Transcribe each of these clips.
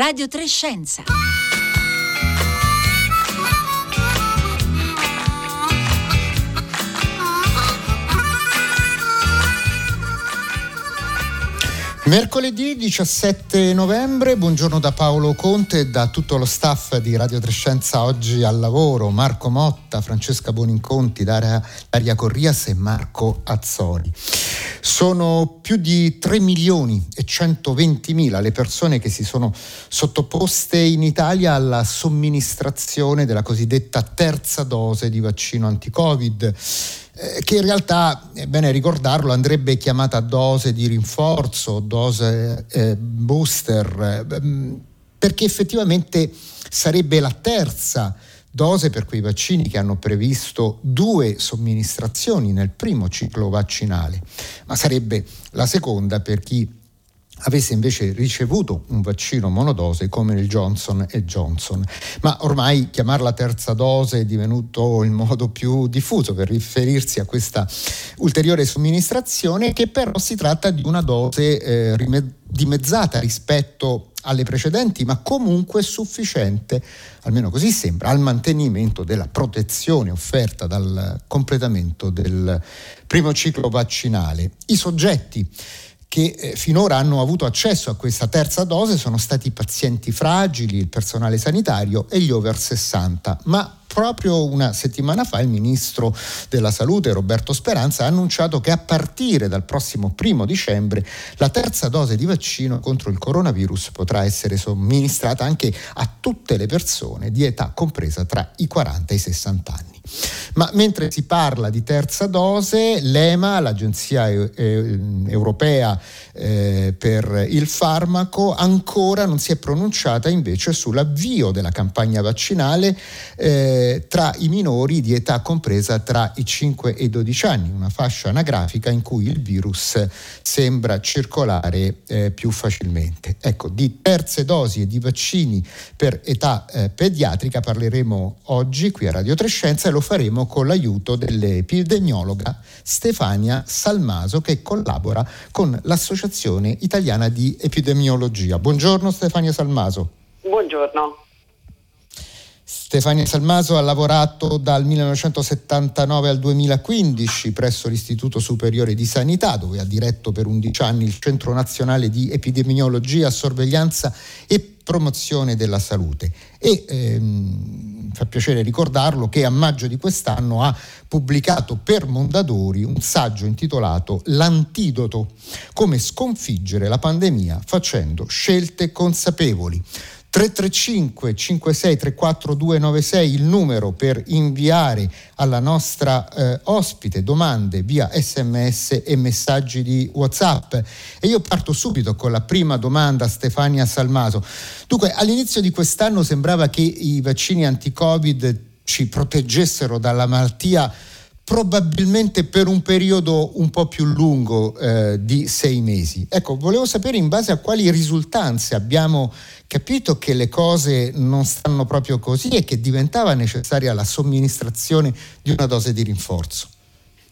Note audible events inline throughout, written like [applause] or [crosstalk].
Radio Trescenza. Mercoledì 17 novembre, buongiorno da Paolo Conte e da tutto lo staff di Radio Trescenza oggi al lavoro, Marco Motta, Francesca Boninconti, Daria, Corrias e Marco Azzori. Sono più di 3 milioni e 120 mila le persone che si sono sottoposte in Italia alla somministrazione della cosiddetta terza dose di vaccino anti-Covid eh, che in realtà, è bene ricordarlo, andrebbe chiamata dose di rinforzo, dose eh, booster, eh, perché effettivamente sarebbe la terza dose per quei vaccini che hanno previsto due somministrazioni nel primo ciclo vaccinale, ma sarebbe la seconda per chi avesse invece ricevuto un vaccino monodose come il Johnson Johnson. Ma ormai chiamarla terza dose è divenuto il modo più diffuso per riferirsi a questa ulteriore somministrazione, che però si tratta di una dose eh, dimezzata rispetto alle precedenti, ma comunque sufficiente, almeno così sembra, al mantenimento della protezione offerta dal completamento del primo ciclo vaccinale. I soggetti che eh, finora hanno avuto accesso a questa terza dose sono stati i pazienti fragili, il personale sanitario e gli over 60, ma proprio una settimana fa il ministro della salute Roberto Speranza ha annunciato che a partire dal prossimo primo dicembre la terza dose di vaccino contro il coronavirus potrà essere somministrata anche a tutte le persone di età compresa tra i 40 e i 60 anni. Ma mentre si parla di terza dose, l'EMA, l'Agenzia Europea eh, per il farmaco, ancora non si è pronunciata invece sull'avvio della campagna vaccinale eh, tra i minori di età compresa tra i 5 e i 12 anni, una fascia anagrafica in cui il virus sembra circolare eh, più facilmente. Ecco, di terze dosi e di vaccini per età pediatrica parleremo oggi qui a Radio Trescenza e lo faremo con l'aiuto dell'epidemiologa Stefania Salmaso che collabora con l'Associazione Italiana di Epidemiologia. Buongiorno Stefania Salmaso. Buongiorno. Stefania Salmaso ha lavorato dal 1979 al 2015 presso l'Istituto Superiore di Sanità, dove ha diretto per 11 anni il Centro Nazionale di Epidemiologia, Sorveglianza e Promozione della Salute. E ehm, fa piacere ricordarlo che a maggio di quest'anno ha pubblicato per Mondadori un saggio intitolato L'antidoto, come sconfiggere la pandemia facendo scelte consapevoli. 335 56 34 296 il numero per inviare alla nostra eh, ospite domande via sms e messaggi di whatsapp. E io parto subito con la prima domanda Stefania Salmaso. Dunque all'inizio di quest'anno sembrava che i vaccini anti-covid ci proteggessero dalla malattia probabilmente per un periodo un po' più lungo eh, di sei mesi. Ecco, volevo sapere in base a quali risultanze abbiamo capito che le cose non stanno proprio così e che diventava necessaria la somministrazione di una dose di rinforzo.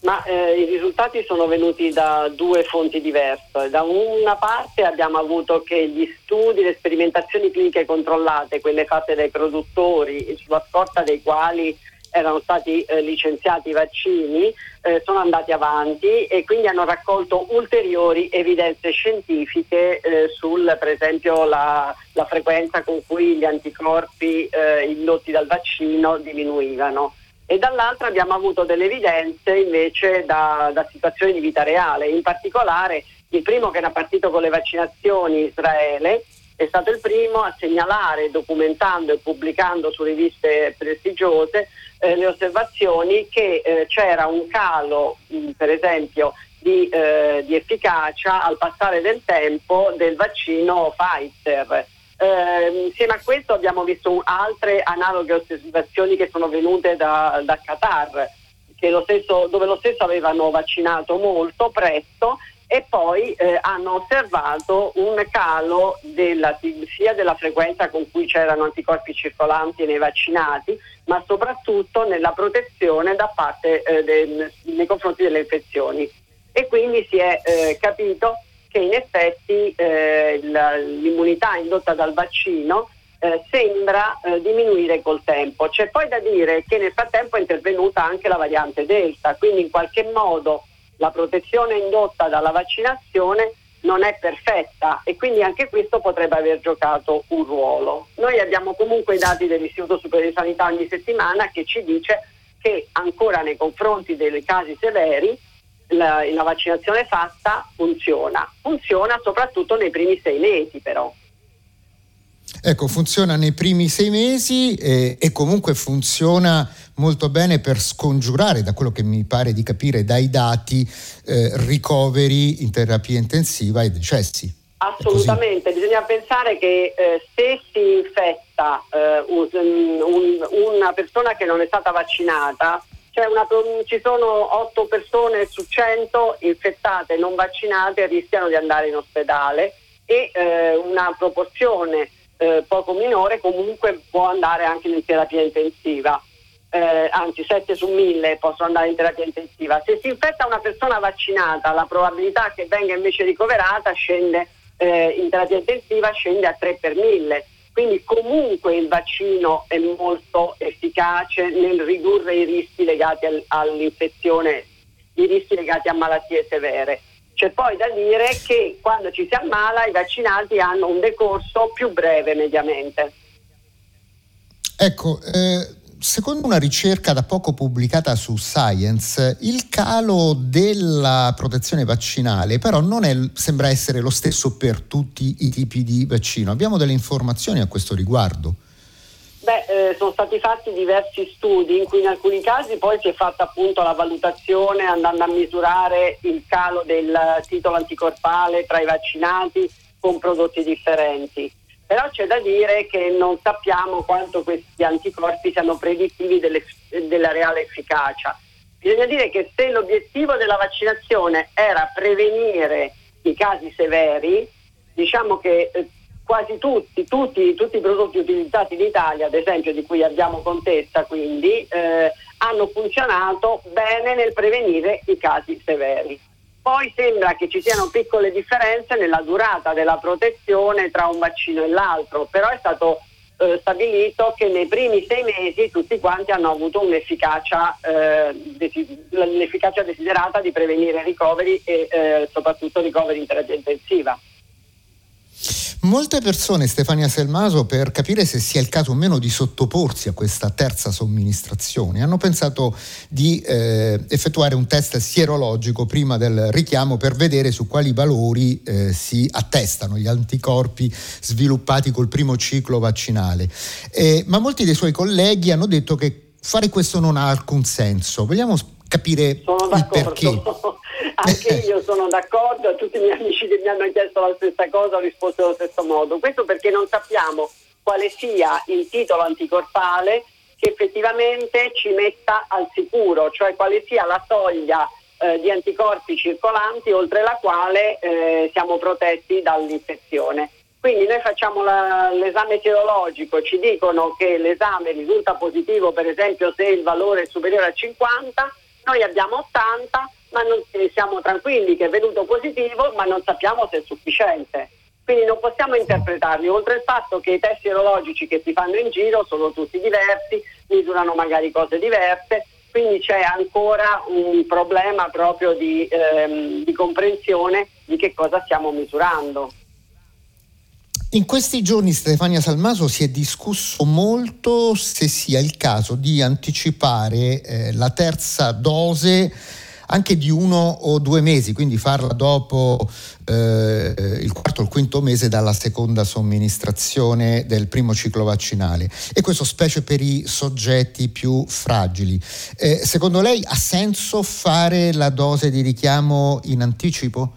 Ma eh, i risultati sono venuti da due fonti diverse. Da una parte abbiamo avuto che gli studi, le sperimentazioni cliniche controllate, quelle fatte dai produttori, sulla scorta dei quali erano stati eh, licenziati i vaccini, eh, sono andati avanti e quindi hanno raccolto ulteriori evidenze scientifiche eh, sul, per esempio, la, la, frequenza con cui gli anticorpi eh, indotti dal vaccino diminuivano. E dall'altra abbiamo avuto delle evidenze invece da, da situazioni di vita reale, in particolare il primo che era partito con le vaccinazioni Israele è stato il primo a segnalare, documentando e pubblicando su riviste prestigiose eh, le osservazioni che eh, c'era un calo, mh, mm, per esempio, di, eh, di, efficacia al passare del tempo del vaccino Pfizer. Eh, insieme a questo abbiamo visto altre analoghe osservazioni che sono venute da, da Qatar, lo stesso, dove lo stesso avevano vaccinato molto presto e poi eh, hanno osservato un calo della, sia della frequenza con cui c'erano anticorpi circolanti nei vaccinati, ma soprattutto nella protezione da parte, eh, del, nei confronti delle infezioni. E quindi si è eh, capito che in effetti eh, l'immunità indotta dal vaccino eh, sembra eh, diminuire col tempo. C'è poi da dire che nel frattempo è intervenuta anche la variante Delta, quindi in qualche modo la protezione indotta dalla vaccinazione non è perfetta e quindi anche questo potrebbe aver giocato un ruolo. Noi abbiamo comunque i dati dell'Istituto Superiore di Sanità ogni settimana che ci dice che ancora nei confronti dei casi severi la, la vaccinazione fatta funziona. Funziona soprattutto nei primi sei mesi però. Ecco, funziona nei primi sei mesi e, e, comunque funziona molto bene per scongiurare, da quello che mi pare di capire dai dati, eh, ricoveri in terapia intensiva e decessi. Assolutamente, bisogna pensare che eh, se si infetta eh, un, un, una persona che non è stata vaccinata, cioè una, ci sono 8 persone su 100 infettate non vaccinate rischiano di andare in ospedale e eh, una proporzione eh, poco minore comunque può andare anche in terapia intensiva. Eh, anzi 7 su 1000 possono andare in terapia intensiva. Se si infetta una persona vaccinata, la probabilità che venga invece ricoverata scende eh, in terapia intensiva scende a 3 per 1000. Quindi comunque il vaccino è molto efficace nel ridurre i rischi legati al, all'infezione, i rischi legati a malattie severe. C'è poi da dire che quando ci si ammala i vaccinati hanno un decorso più breve mediamente. Ecco, eh, secondo una ricerca da poco pubblicata su Science, il calo della protezione vaccinale però non è, sembra essere lo stesso per tutti i tipi di vaccino. Abbiamo delle informazioni a questo riguardo? Beh, eh, sono stati fatti diversi studi in cui in alcuni casi poi si è fatta appunto la valutazione andando a misurare il calo del titolo anticorpale tra i vaccinati con prodotti differenti. Però c'è da dire che non sappiamo quanto questi anticorpi siano predittivi della reale efficacia. Bisogna dire che se l'obiettivo della vaccinazione era prevenire i casi severi, diciamo che eh, quasi tutti, tutti, tutti, i prodotti utilizzati in Italia, ad esempio di cui abbiamo contezza, quindi eh, hanno funzionato bene nel prevenire i casi severi. Poi sembra che ci siano piccole differenze nella durata della protezione tra un vaccino e l'altro, però è stato eh, stabilito che nei primi sei mesi tutti quanti hanno avuto un'efficacia, eh, desi- l'efficacia desiderata di prevenire ricoveri e eh, soprattutto ricoveri in terapia intensiva. Molte persone, Stefania Selmaso, per capire se sia il caso o meno di sottoporsi a questa terza somministrazione, hanno pensato di eh, effettuare un test sierologico prima del richiamo per vedere su quali valori eh, si attestano gli anticorpi sviluppati col primo ciclo vaccinale. Eh, ma molti dei suoi colleghi hanno detto che fare questo non ha alcun senso. Vogliamo capire il perché. [laughs] Anche io sono d'accordo, tutti i miei amici che mi hanno chiesto la stessa cosa ho risposto allo stesso modo. Questo perché non sappiamo quale sia il titolo anticorpale che effettivamente ci metta al sicuro, cioè quale sia la soglia eh, di anticorpi circolanti oltre la quale eh, siamo protetti dall'infezione. Quindi noi facciamo la, l'esame serologico, ci dicono che l'esame risulta positivo per esempio se il valore è superiore a 50, noi abbiamo 80, ma non, siamo tranquilli che è venuto positivo, ma non sappiamo se è sufficiente. Quindi non possiamo interpretarli, oltre al fatto che i test serologici che si fanno in giro sono tutti diversi, misurano magari cose diverse, quindi c'è ancora un problema proprio di, ehm, di comprensione di che cosa stiamo misurando. In questi giorni Stefania Salmaso si è discusso molto se sia il caso di anticipare eh, la terza dose anche di uno o due mesi, quindi farla dopo eh, il quarto o il quinto mese dalla seconda somministrazione del primo ciclo vaccinale. E questo specie per i soggetti più fragili. Eh, secondo lei ha senso fare la dose di richiamo in anticipo?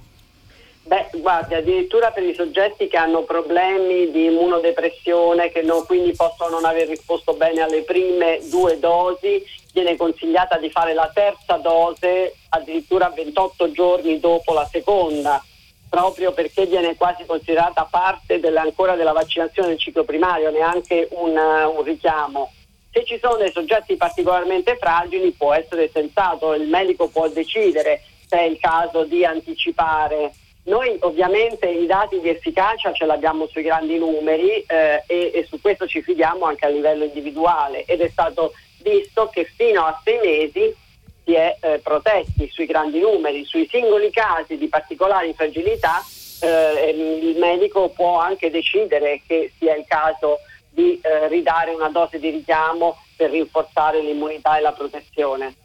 Beh, guardi, addirittura per i soggetti che hanno problemi di immunodepressione, che non, quindi possono non aver risposto bene alle prime due dosi, viene consigliata di fare la terza dose addirittura 28 giorni dopo la seconda, proprio perché viene quasi considerata parte ancora della vaccinazione del ciclo primario, neanche un, un richiamo. Se ci sono dei soggetti particolarmente fragili può essere sensato, il medico può decidere se è il caso di anticipare Noi ovviamente i dati di efficacia ce l'abbiamo sui grandi numeri eh, e, e, su questo ci fidiamo anche a livello individuale ed è stato visto che fino a sei mesi si è eh, protetti sui grandi numeri, sui singoli casi di particolari fragilità eh, il medico può anche decidere che sia il caso di eh, ridare una dose di richiamo per rinforzare l'immunità e la protezione.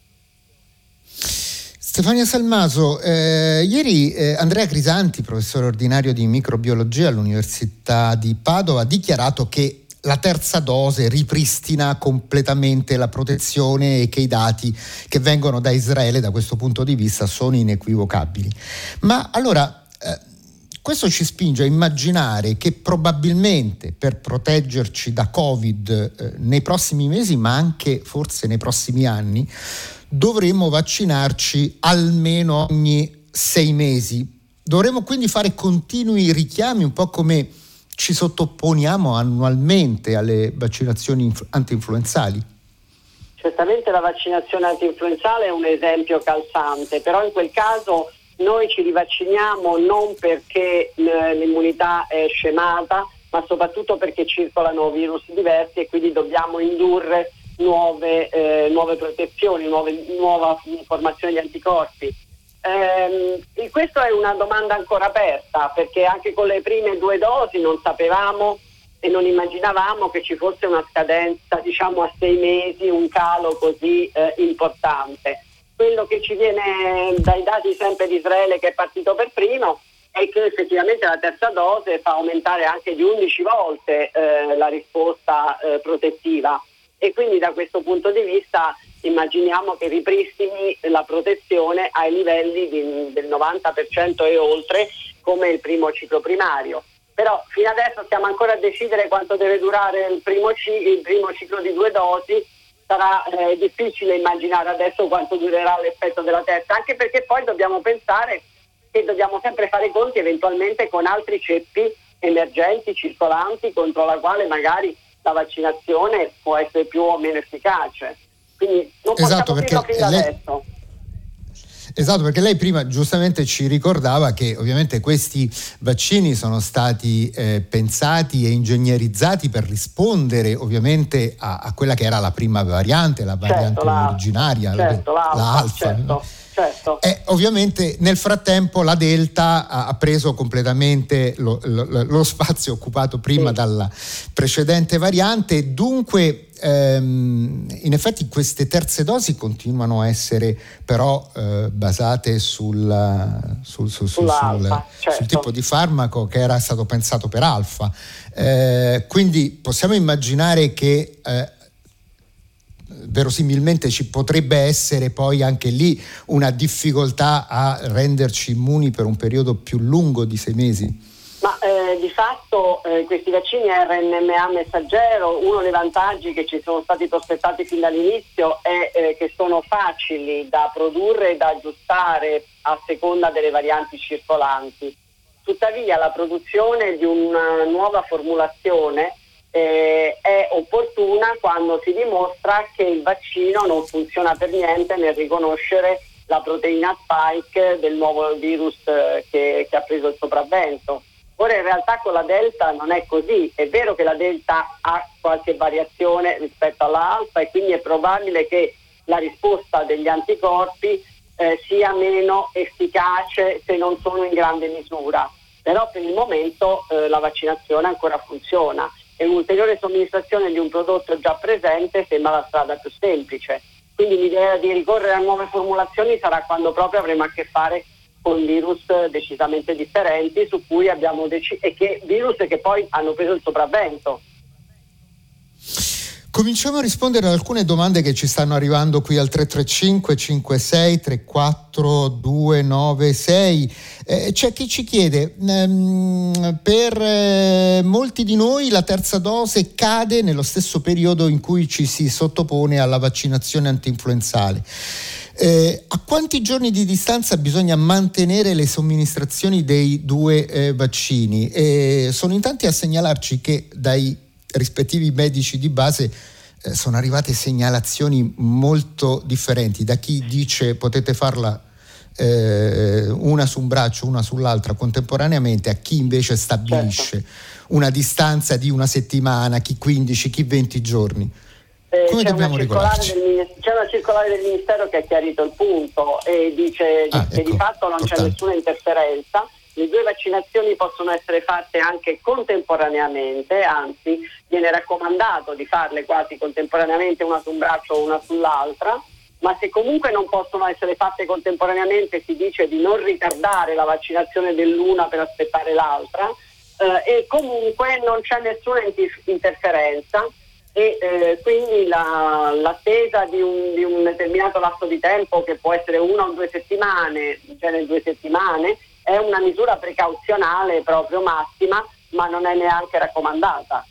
Stefania Salmaso, eh, ieri eh, Andrea Crisanti, professore ordinario di microbiologia all'Università di Padova, ha dichiarato che la terza dose ripristina completamente la protezione e che i dati che vengono da Israele da questo punto di vista sono inequivocabili. Ma allora eh, questo ci spinge a immaginare che probabilmente per proteggerci da Covid eh, nei prossimi mesi, ma anche forse nei prossimi anni, dovremmo vaccinarci almeno ogni sei mesi. Dovremmo quindi fare continui richiami, un po' come ci sottoponiamo annualmente alle vaccinazioni anti-influenzali. Certamente la vaccinazione anti-influenzale è un esempio calzante, però in quel caso noi ci rivacciniamo non perché l'immunità è scemata, ma soprattutto perché circolano virus diversi e quindi dobbiamo indurre nuove, eh, nuove protezioni, nuove, nuova formazione di anticorpi. Eh, questa è una domanda ancora aperta perché anche con le prime due dosi non sapevamo e non immaginavamo che ci fosse una scadenza diciamo a sei mesi, un calo così eh, importante. Quello che ci viene dai dati sempre di Israele che è partito per primo è che effettivamente la terza dose fa aumentare anche di 11 volte eh, la risposta eh, protettiva e quindi da questo punto di vista immaginiamo che ripristini la protezione ai livelli di, del 90% e oltre come il primo ciclo primario. Però fino adesso stiamo ancora a decidere quanto deve durare il primo, il primo ciclo di due dosi, sarà eh, difficile immaginare adesso quanto durerà l'effetto della terza, anche perché poi dobbiamo pensare che dobbiamo sempre fare conti eventualmente con altri ceppi emergenti, circolanti, contro la quale magari la vaccinazione può essere più o meno efficace. Quindi non esatto, possiamo dirlo fin lei... adesso. Esatto, perché lei prima giustamente ci ricordava che ovviamente questi vaccini sono stati eh, pensati e ingegnerizzati per rispondere ovviamente a, a, quella che era la prima variante, la certo, variante la, originaria, certo, la, la alfa. Certo. Certo. E ovviamente nel frattempo la Delta ha preso completamente lo, lo, lo spazio occupato prima sì. dalla precedente variante, dunque ehm, in effetti queste terze dosi continuano a essere però eh, basate sul, sul, sul, sul, certo. tipo di farmaco che era stato pensato per alfa. Eh, quindi possiamo immaginare che eh, verosimilmente ci potrebbe essere poi anche lì una difficoltà a renderci immuni per un periodo più lungo di sei mesi? Ma eh, di fatto eh, questi vaccini RNMA messaggero, uno dei vantaggi che ci sono stati prospettati fin dall'inizio è eh, che sono facili da produrre e da aggiustare a seconda delle varianti circolanti. Tuttavia la produzione di una nuova formulazione eh, è opportuna quando si dimostra che il vaccino non funziona per niente nel riconoscere la proteina spike del nuovo virus eh, che, che ha preso il sopravvento. Ora in realtà con la Delta non è così, è vero che la Delta ha qualche variazione rispetto alla Alfa e quindi è probabile che la risposta degli anticorpi eh, sia meno efficace se non sono in grande misura, però per il momento eh, la vaccinazione ancora funziona e un'ulteriore somministrazione di un prodotto già presente sembra la strada più semplice. Quindi l'idea di ricorrere a nuove formulazioni sarà quando proprio avremo a che fare con virus decisamente differenti deciso e che virus che poi hanno preso il sopravvento. Cominciamo a rispondere ad alcune domande che ci stanno arrivando qui al 335 56 34 296. Eh, c'è chi ci chiede, ehm, per eh, molti di noi la terza dose cade nello stesso periodo in cui ci si sottopone alla vaccinazione antinfluenzale. Eh, a quanti giorni di distanza bisogna mantenere le somministrazioni dei due eh, vaccini? sono in tanti a segnalarci che dai rispettivi medici di base eh, sono arrivate segnalazioni molto differenti da chi dice potete farla eh, una su un braccio, una sull'altra contemporaneamente, a chi invece stabilisce certo. una distanza di una settimana, chi 15, chi 20 giorni. Eh, Come dobbiamo regolarci? Del, c'è una circolare del Ministero che ha chiarito il punto e dice ah, che ecco, di fatto non importante. c'è nessuna interferenza. Le due vaccinazioni possono essere fatte anche contemporaneamente, anzi viene raccomandato di farle quasi contemporaneamente una su un braccio o una sull'altra, ma se comunque non possono essere fatte contemporaneamente si dice di non ritardare la vaccinazione dell'una per aspettare l'altra eh, e comunque non c'è nessuna interferenza e eh, quindi la, l'attesa di un, di un, determinato lasso di tempo che può essere una o due settimane, cioè nel due settimane, è una misura precauzionale proprio massima, ma non è neanche raccomandata.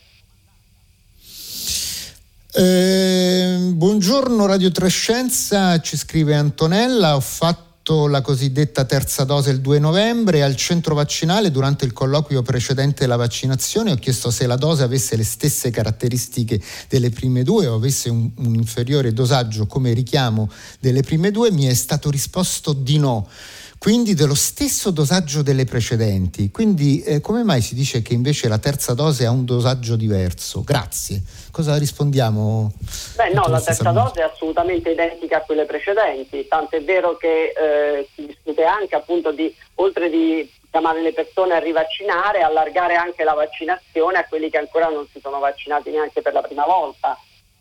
Eh, buongiorno Radio Trescenza, ci scrive Antonella, ho fatto la cosiddetta terza dose il 2 novembre al centro vaccinale durante il colloquio precedente alla vaccinazione. Ho chiesto se la dose avesse le stesse caratteristiche delle prime due o avesse un, un inferiore dosaggio come richiamo delle prime due, mi è stato risposto di no quindi dello stesso dosaggio delle precedenti. Quindi eh, come mai si dice che invece la terza dose ha un dosaggio diverso? Grazie. Cosa rispondiamo? Beh no, la terza dose è assolutamente identica a quelle precedenti, tanto è vero che eh, si discute anche appunto di, oltre di chiamare le persone a rivaccinare, allargare anche la vaccinazione a quelli che ancora non si sono vaccinati neanche per la prima volta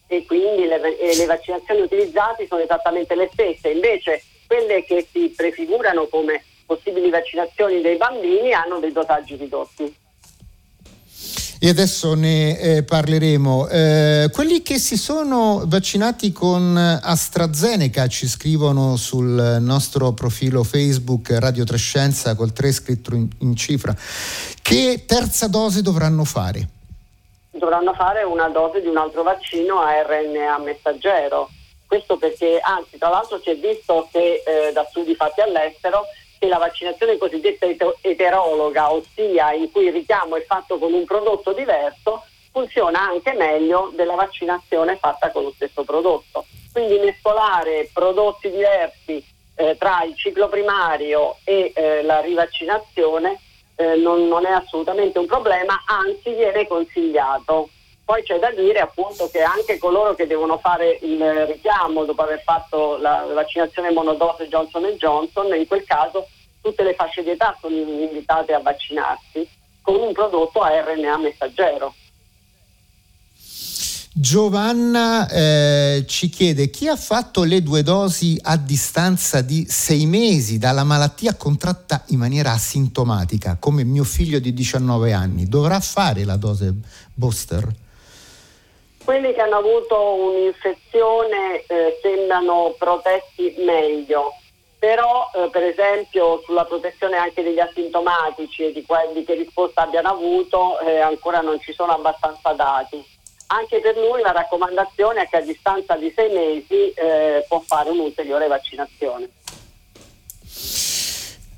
e quindi le, le vaccinazioni utilizzate sono esattamente le stesse. Invece quelle che si prefigurano come possibili vaccinazioni dei bambini hanno dei dosaggi ridotti. E adesso ne eh, parleremo. Eh, quelli che si sono vaccinati con AstraZeneca ci scrivono sul nostro profilo Facebook Radio Trescenza col 3 scritto in, in cifra. Che terza dose dovranno fare? Dovranno fare una dose di un altro vaccino a RNA messaggero questo perché, anzi, tra l'altro si è visto che eh, da studi fatti all'estero che la vaccinazione cosiddetta eterologa, ossia in cui il richiamo è fatto con un prodotto diverso, funziona anche meglio della vaccinazione fatta con lo stesso prodotto. Quindi mescolare prodotti diversi eh, tra il ciclo primario e eh, la rivaccinazione eh, non, non, è assolutamente un problema, anzi viene consigliato. Poi c'è da dire appunto che anche coloro che devono fare il richiamo dopo aver fatto la vaccinazione monodose Johnson Johnson, in quel caso tutte le fasce di età sono invitate a vaccinarsi con un prodotto a RNA messaggero. Giovanna eh, ci chiede chi ha fatto le due dosi a distanza di sei mesi dalla malattia contratta in maniera asintomatica, come mio figlio di 19 anni, dovrà fare la dose booster? Quelli che hanno avuto un'infezione eh, sembrano protetti meglio, però eh, per esempio sulla protezione anche degli asintomatici e di, quelli che risposta abbiano avuto eh, ancora non ci sono abbastanza dati. Anche per lui la raccomandazione è che a distanza di sei mesi eh, può fare un'ulteriore vaccinazione.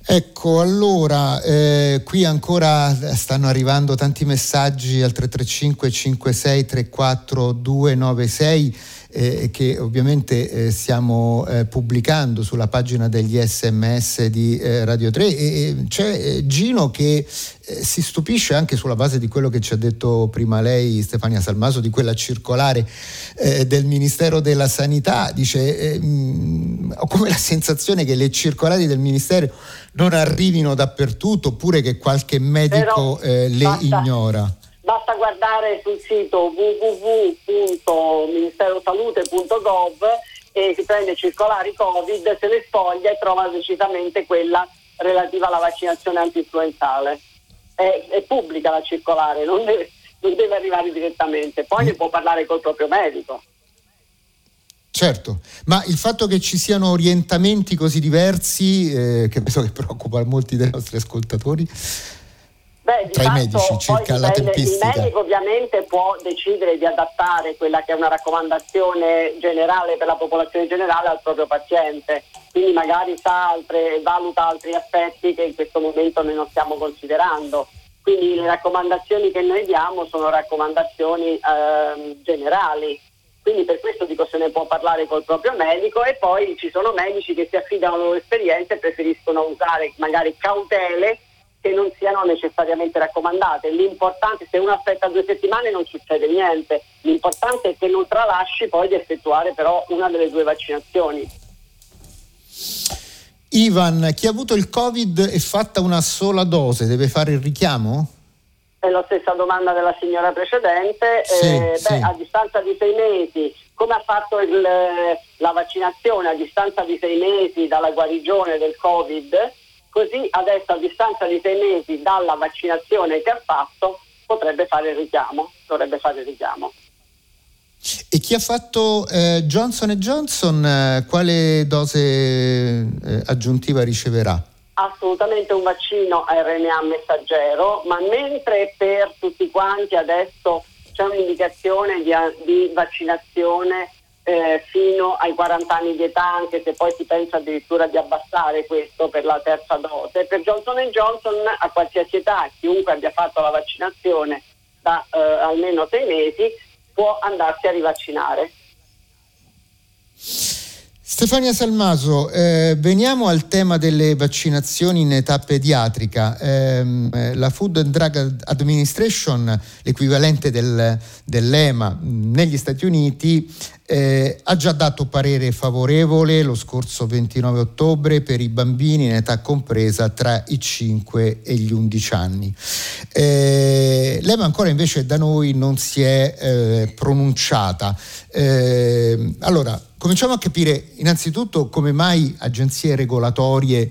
Ecco, allora, eh, qui ancora stanno arrivando tanti messaggi al 335 56 34 296 eh, che ovviamente eh, stiamo eh, pubblicando sulla pagina degli sms di eh, Radio 3 e, c'è eh, Gino che eh, si stupisce anche sulla base di quello che ci ha detto prima lei Stefania Salmaso di quella circolare del Ministero della Sanità. Dice mh, mm, ho come la sensazione che le circolari del Ministero non arrivino dappertutto oppure che qualche medico le ignora Basta guardare sul sito www.ministerosalute.gov e si prende circolari Covid, se le sfoglia e trova decisamente quella relativa alla vaccinazione antinfluenzale. È, è pubblica la circolare, non deve, non deve arrivare direttamente, poi ne può parlare col proprio medico. Certo, ma il fatto che ci siano orientamenti così diversi, eh, che penso che preoccupa molti dei nostri ascoltatori, Beh, tra fatto, i medici circa la tempistica? Il medico ovviamente può decidere di adattare quella che è una raccomandazione generale per la popolazione generale al proprio paziente, quindi magari sa altre, valuta altri aspetti che in questo momento noi non stiamo considerando. Quindi le raccomandazioni che noi diamo sono raccomandazioni eh, generali, quindi per questo dico se ne può parlare col proprio medico e poi ci sono medici che si affidano alle loro esperienze e preferiscono usare magari cautele che non siano necessariamente raccomandate. L'importante, se uno aspetta due settimane non succede niente, l'importante è che non tralasci poi di effettuare però una delle due vaccinazioni. Ivan, chi ha avuto il Covid e fatta una sola dose deve fare il richiamo? È la stessa domanda della signora precedente. Sì, eh, sì. Beh, a distanza di sei mesi, come ha fatto il, la vaccinazione a distanza di sei mesi dalla guarigione del Covid, così adesso a distanza di sei mesi dalla vaccinazione che ha fatto potrebbe fare il richiamo. Dovrebbe fare il richiamo. E chi ha fatto eh, Johnson Johnson, eh, quale dose eh, aggiuntiva riceverà? Assolutamente un vaccino a RNA messaggero, ma mentre per tutti quanti adesso c'è un'indicazione di, di vaccinazione eh, fino ai 40 anni di età, anche se poi si pensa addirittura di abbassare questo per la terza dose. Per Johnson Johnson a qualsiasi età, chiunque abbia fatto la vaccinazione da eh, almeno sei mesi, può andarsi a rivaccinare. Stefania Salmaso, eh, veniamo al tema delle vaccinazioni in età pediatrica. Eh, la Food and Drug Administration, l'equivalente del, dell'EMA negli Stati Uniti, eh, ha già dato parere favorevole lo scorso 29 ottobre per i bambini in età compresa tra i 5 e gli 11 anni. Eh, L'EMA ancora invece da noi non si è eh, pronunciata. Eh, allora, cominciamo a capire innanzitutto come mai agenzie regolatorie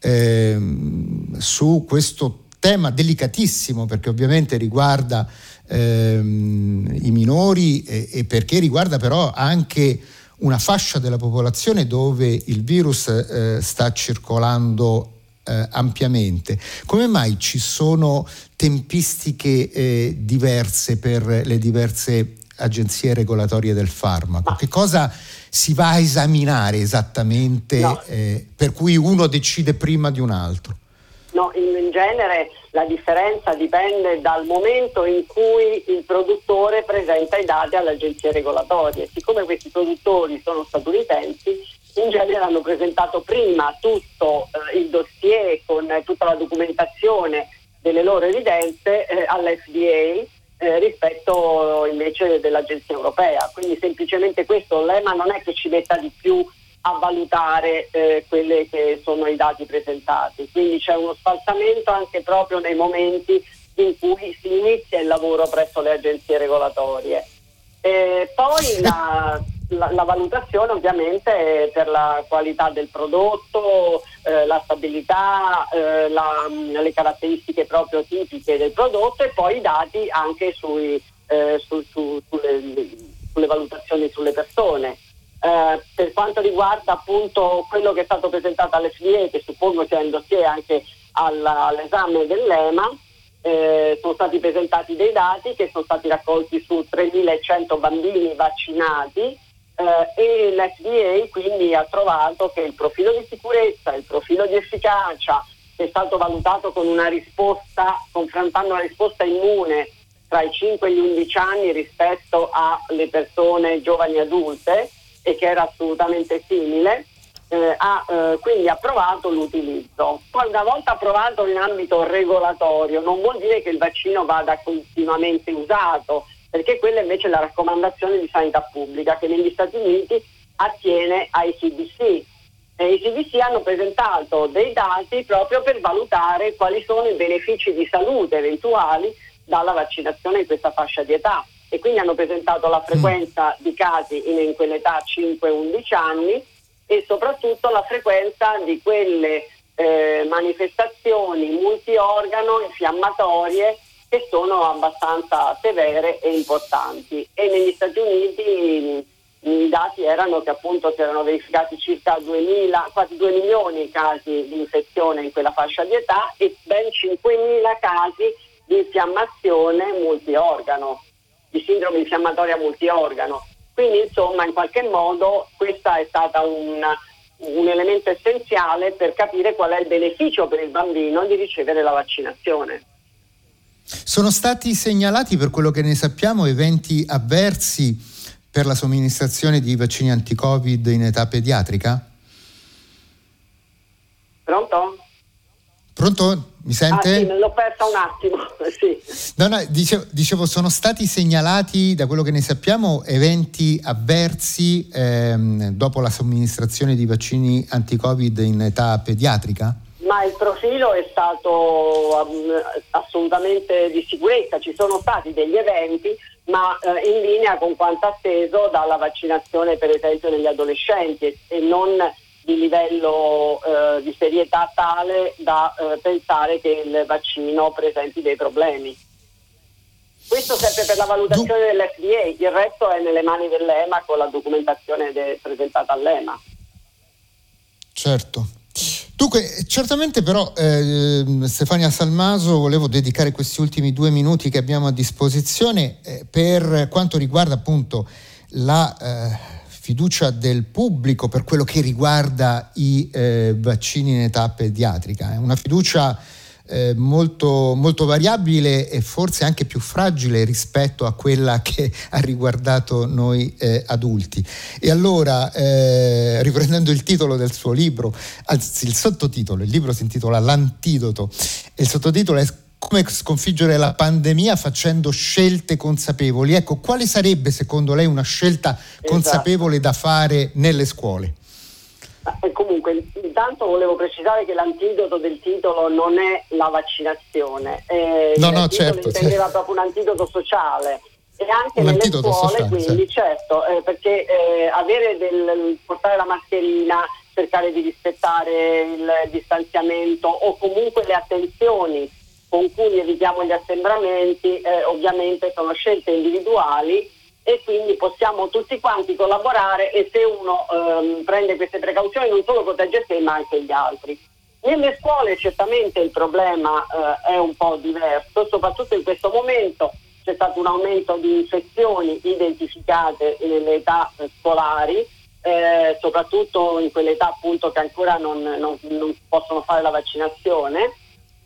ehm, su questo tema delicatissimo, perché ovviamente riguarda ehm, i minori e, e, perché riguarda però anche una fascia della popolazione dove il virus eh, sta circolando eh, ampiamente. Come mai ci sono tempistiche eh, diverse per le diverse agenzie regolatorie del farmaco? Che cosa si va a esaminare esattamente no. eh, per cui uno decide prima di un altro? No, in, genere la differenza dipende dal momento in cui il produttore presenta i dati alle agenzie regolatorie. Siccome questi produttori sono statunitensi, in genere hanno presentato prima tutto eh, il dossier con eh, tutta la documentazione delle loro evidenze eh, all'FDA eh, rispetto invece dell'Agenzia Europea. Quindi semplicemente questo, l'EMA non è che ci metta di più a valutare eh, quelli che sono i dati presentati. Quindi c'è uno sfalsamento anche proprio nei momenti in cui si inizia il lavoro presso le agenzie regolatorie. E poi la, la, la, valutazione ovviamente per la qualità del prodotto, eh, la stabilità, eh, la, le caratteristiche proprio tipiche del prodotto e poi i dati anche sui, eh, su, su, sulle, sulle valutazioni sulle persone. Eh, per quanto riguarda appunto quello che è stato presentato all'FDA, che suppongo sia in dossier anche alla, all'esame dell'EMA, eh, sono stati presentati dei dati che sono stati raccolti su 3.100 bambini vaccinati e l'FDA quindi ha trovato che il profilo di sicurezza, il profilo di efficacia è stato valutato con una risposta, confrontando la risposta immune tra i 5 e gli 11 anni rispetto alle persone giovani adulte, e che era assolutamente simile, eh, ha eh, quindi approvato l'utilizzo. Poi una volta approvato in ambito regolatorio non vuol dire che il vaccino vada continuamente usato, perché quella invece è la raccomandazione di sanità pubblica che negli Stati Uniti attiene ai CDC. E I CDC hanno presentato dei dati proprio per valutare quali sono i benefici di salute eventuali dalla vaccinazione in questa fascia di età e quindi hanno presentato la frequenza mm. di casi in, in quell'età 5-11 anni e soprattutto la frequenza di quelle eh, manifestazioni multiorgano infiammatorie che sono abbastanza severe e importanti. E negli Stati Uniti i dati erano che appunto si erano verificati circa 2000, quasi 2 milioni di casi di infezione in quella fascia di età e ben 5.000 casi di infiammazione multiorgano di sindrome infiammatoria multiorgano. Quindi insomma in qualche modo questa è stata un, un elemento essenziale per capire qual è il beneficio per il bambino di ricevere la vaccinazione. Sono stati segnalati, per quello che ne sappiamo, eventi avversi per la somministrazione di vaccini anti-Covid in età pediatrica? Pronto? Pronto? Mi sente? Ah, sì, me l'ho persa un attimo, [laughs] sì. No, no, dicevo, dicevo, sono stati segnalati, da quello che ne sappiamo, eventi avversi ehm, dopo la somministrazione di vaccini anti-Covid in età pediatrica? Ma il profilo è stato um, assolutamente di sicurezza, ci sono stati degli eventi, ma eh, in linea con quanto atteso dalla vaccinazione per esempio degli adolescenti e non di livello eh, di serietà tale da eh, pensare che il vaccino presenti dei problemi. Questo serve per la valutazione dell'FDA, il resto è nelle mani dell'EMA con la documentazione de- presentata all'EMA. Certo. Dunque, certamente però eh, Stefania Salmaso volevo dedicare questi ultimi due minuti che abbiamo a disposizione eh, per quanto riguarda appunto la eh, fiducia del pubblico per quello che riguarda i eh, vaccini in età pediatrica. È una fiducia eh, molto, molto, variabile e forse anche più fragile rispetto a quella [laughs] che ha riguardato noi eh, adulti. E allora, eh, riprendendo il titolo del suo libro, anzi il sottotitolo, il libro si intitola L'antidoto e il sottotitolo è come sconfiggere la pandemia facendo scelte consapevoli. Ecco, quale sarebbe secondo lei una scelta esatto. consapevole da fare nelle scuole? Comunque, intanto volevo precisare che l'antidoto del titolo non è la vaccinazione, eh, no, no, certo, intendeva certo. proprio un antidoto sociale. E anche nelle scuole, sociale, quindi certo, certo eh, perché eh, avere del, portare la mascherina, cercare di rispettare il distanziamento o comunque le attenzioni con cui evitiamo gli assembramenti eh, ovviamente sono scelte individuali e quindi possiamo tutti quanti collaborare e se uno ehm, prende queste precauzioni non solo protegge sé ma anche gli altri. Nelle scuole certamente il problema eh, è un po' diverso, soprattutto in questo momento c'è stato un aumento di infezioni identificate nelle età eh, scolari, eh, soprattutto in quelle età appunto che ancora non, non, non possono fare la vaccinazione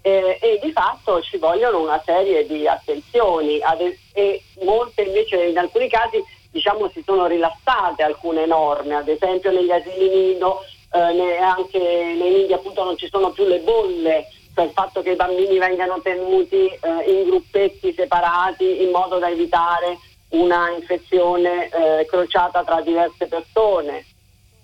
eh, e di fatto ci vogliono una serie di attenzioni. E molte invece in alcuni casi diciamo si sono rilassate alcune norme, ad esempio negli asili nido eh, anche nei nidi appunto non ci sono più le bolle, cioè il fatto che i bambini vengano tenuti eh, in gruppetti separati in modo da evitare una infezione eh, crociata tra diverse persone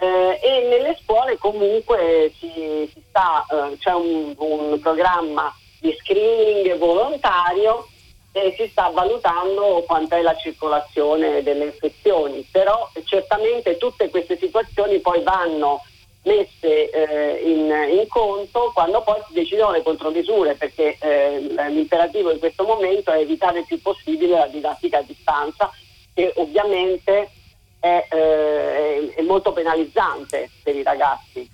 eh, e nelle scuole comunque si, si sta, eh, c'è un, un, programma di screening volontario e si sta valutando quant'è la circolazione delle infezioni, però certamente tutte queste situazioni poi vanno messe eh, in, in, conto quando poi si decidono le contromisure perché eh, l'imperativo in questo momento è evitare il più possibile la didattica a distanza che ovviamente è, eh, è molto penalizzante per i ragazzi.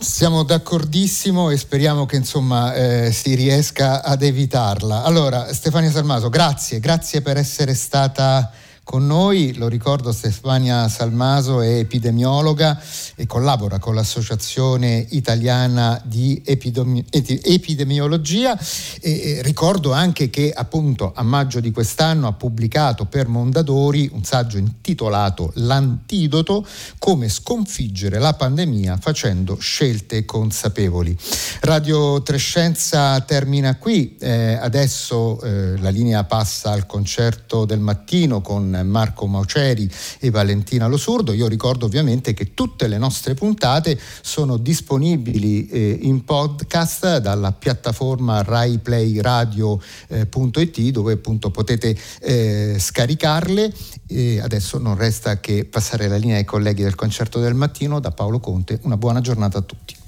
Siamo d'accordissimo e speriamo che insomma eh, si riesca ad evitarla. Allora, Stefania Salmaso, grazie, grazie per essere stata con noi, lo ricordo Stefania Salmaso è epidemiologa e collabora con l'Associazione Italiana di Epidemi- Epidemiologia e ricordo anche che appunto a maggio di quest'anno ha pubblicato per Mondadori un saggio intitolato L'antidoto, come sconfiggere la pandemia facendo scelte consapevoli. Radio Trescenza termina qui, eh, adesso eh, la linea passa al concerto del mattino con Marco Mauceri e Valentina Losurdo. Io ricordo ovviamente che tutte le nostre puntate sono disponibili eh, in podcast dalla piattaforma raiplayradio.it eh, dove appunto potete eh, scaricarle. E adesso non resta che passare la linea ai colleghi del concerto del mattino da Paolo Conte. Una buona giornata a tutti.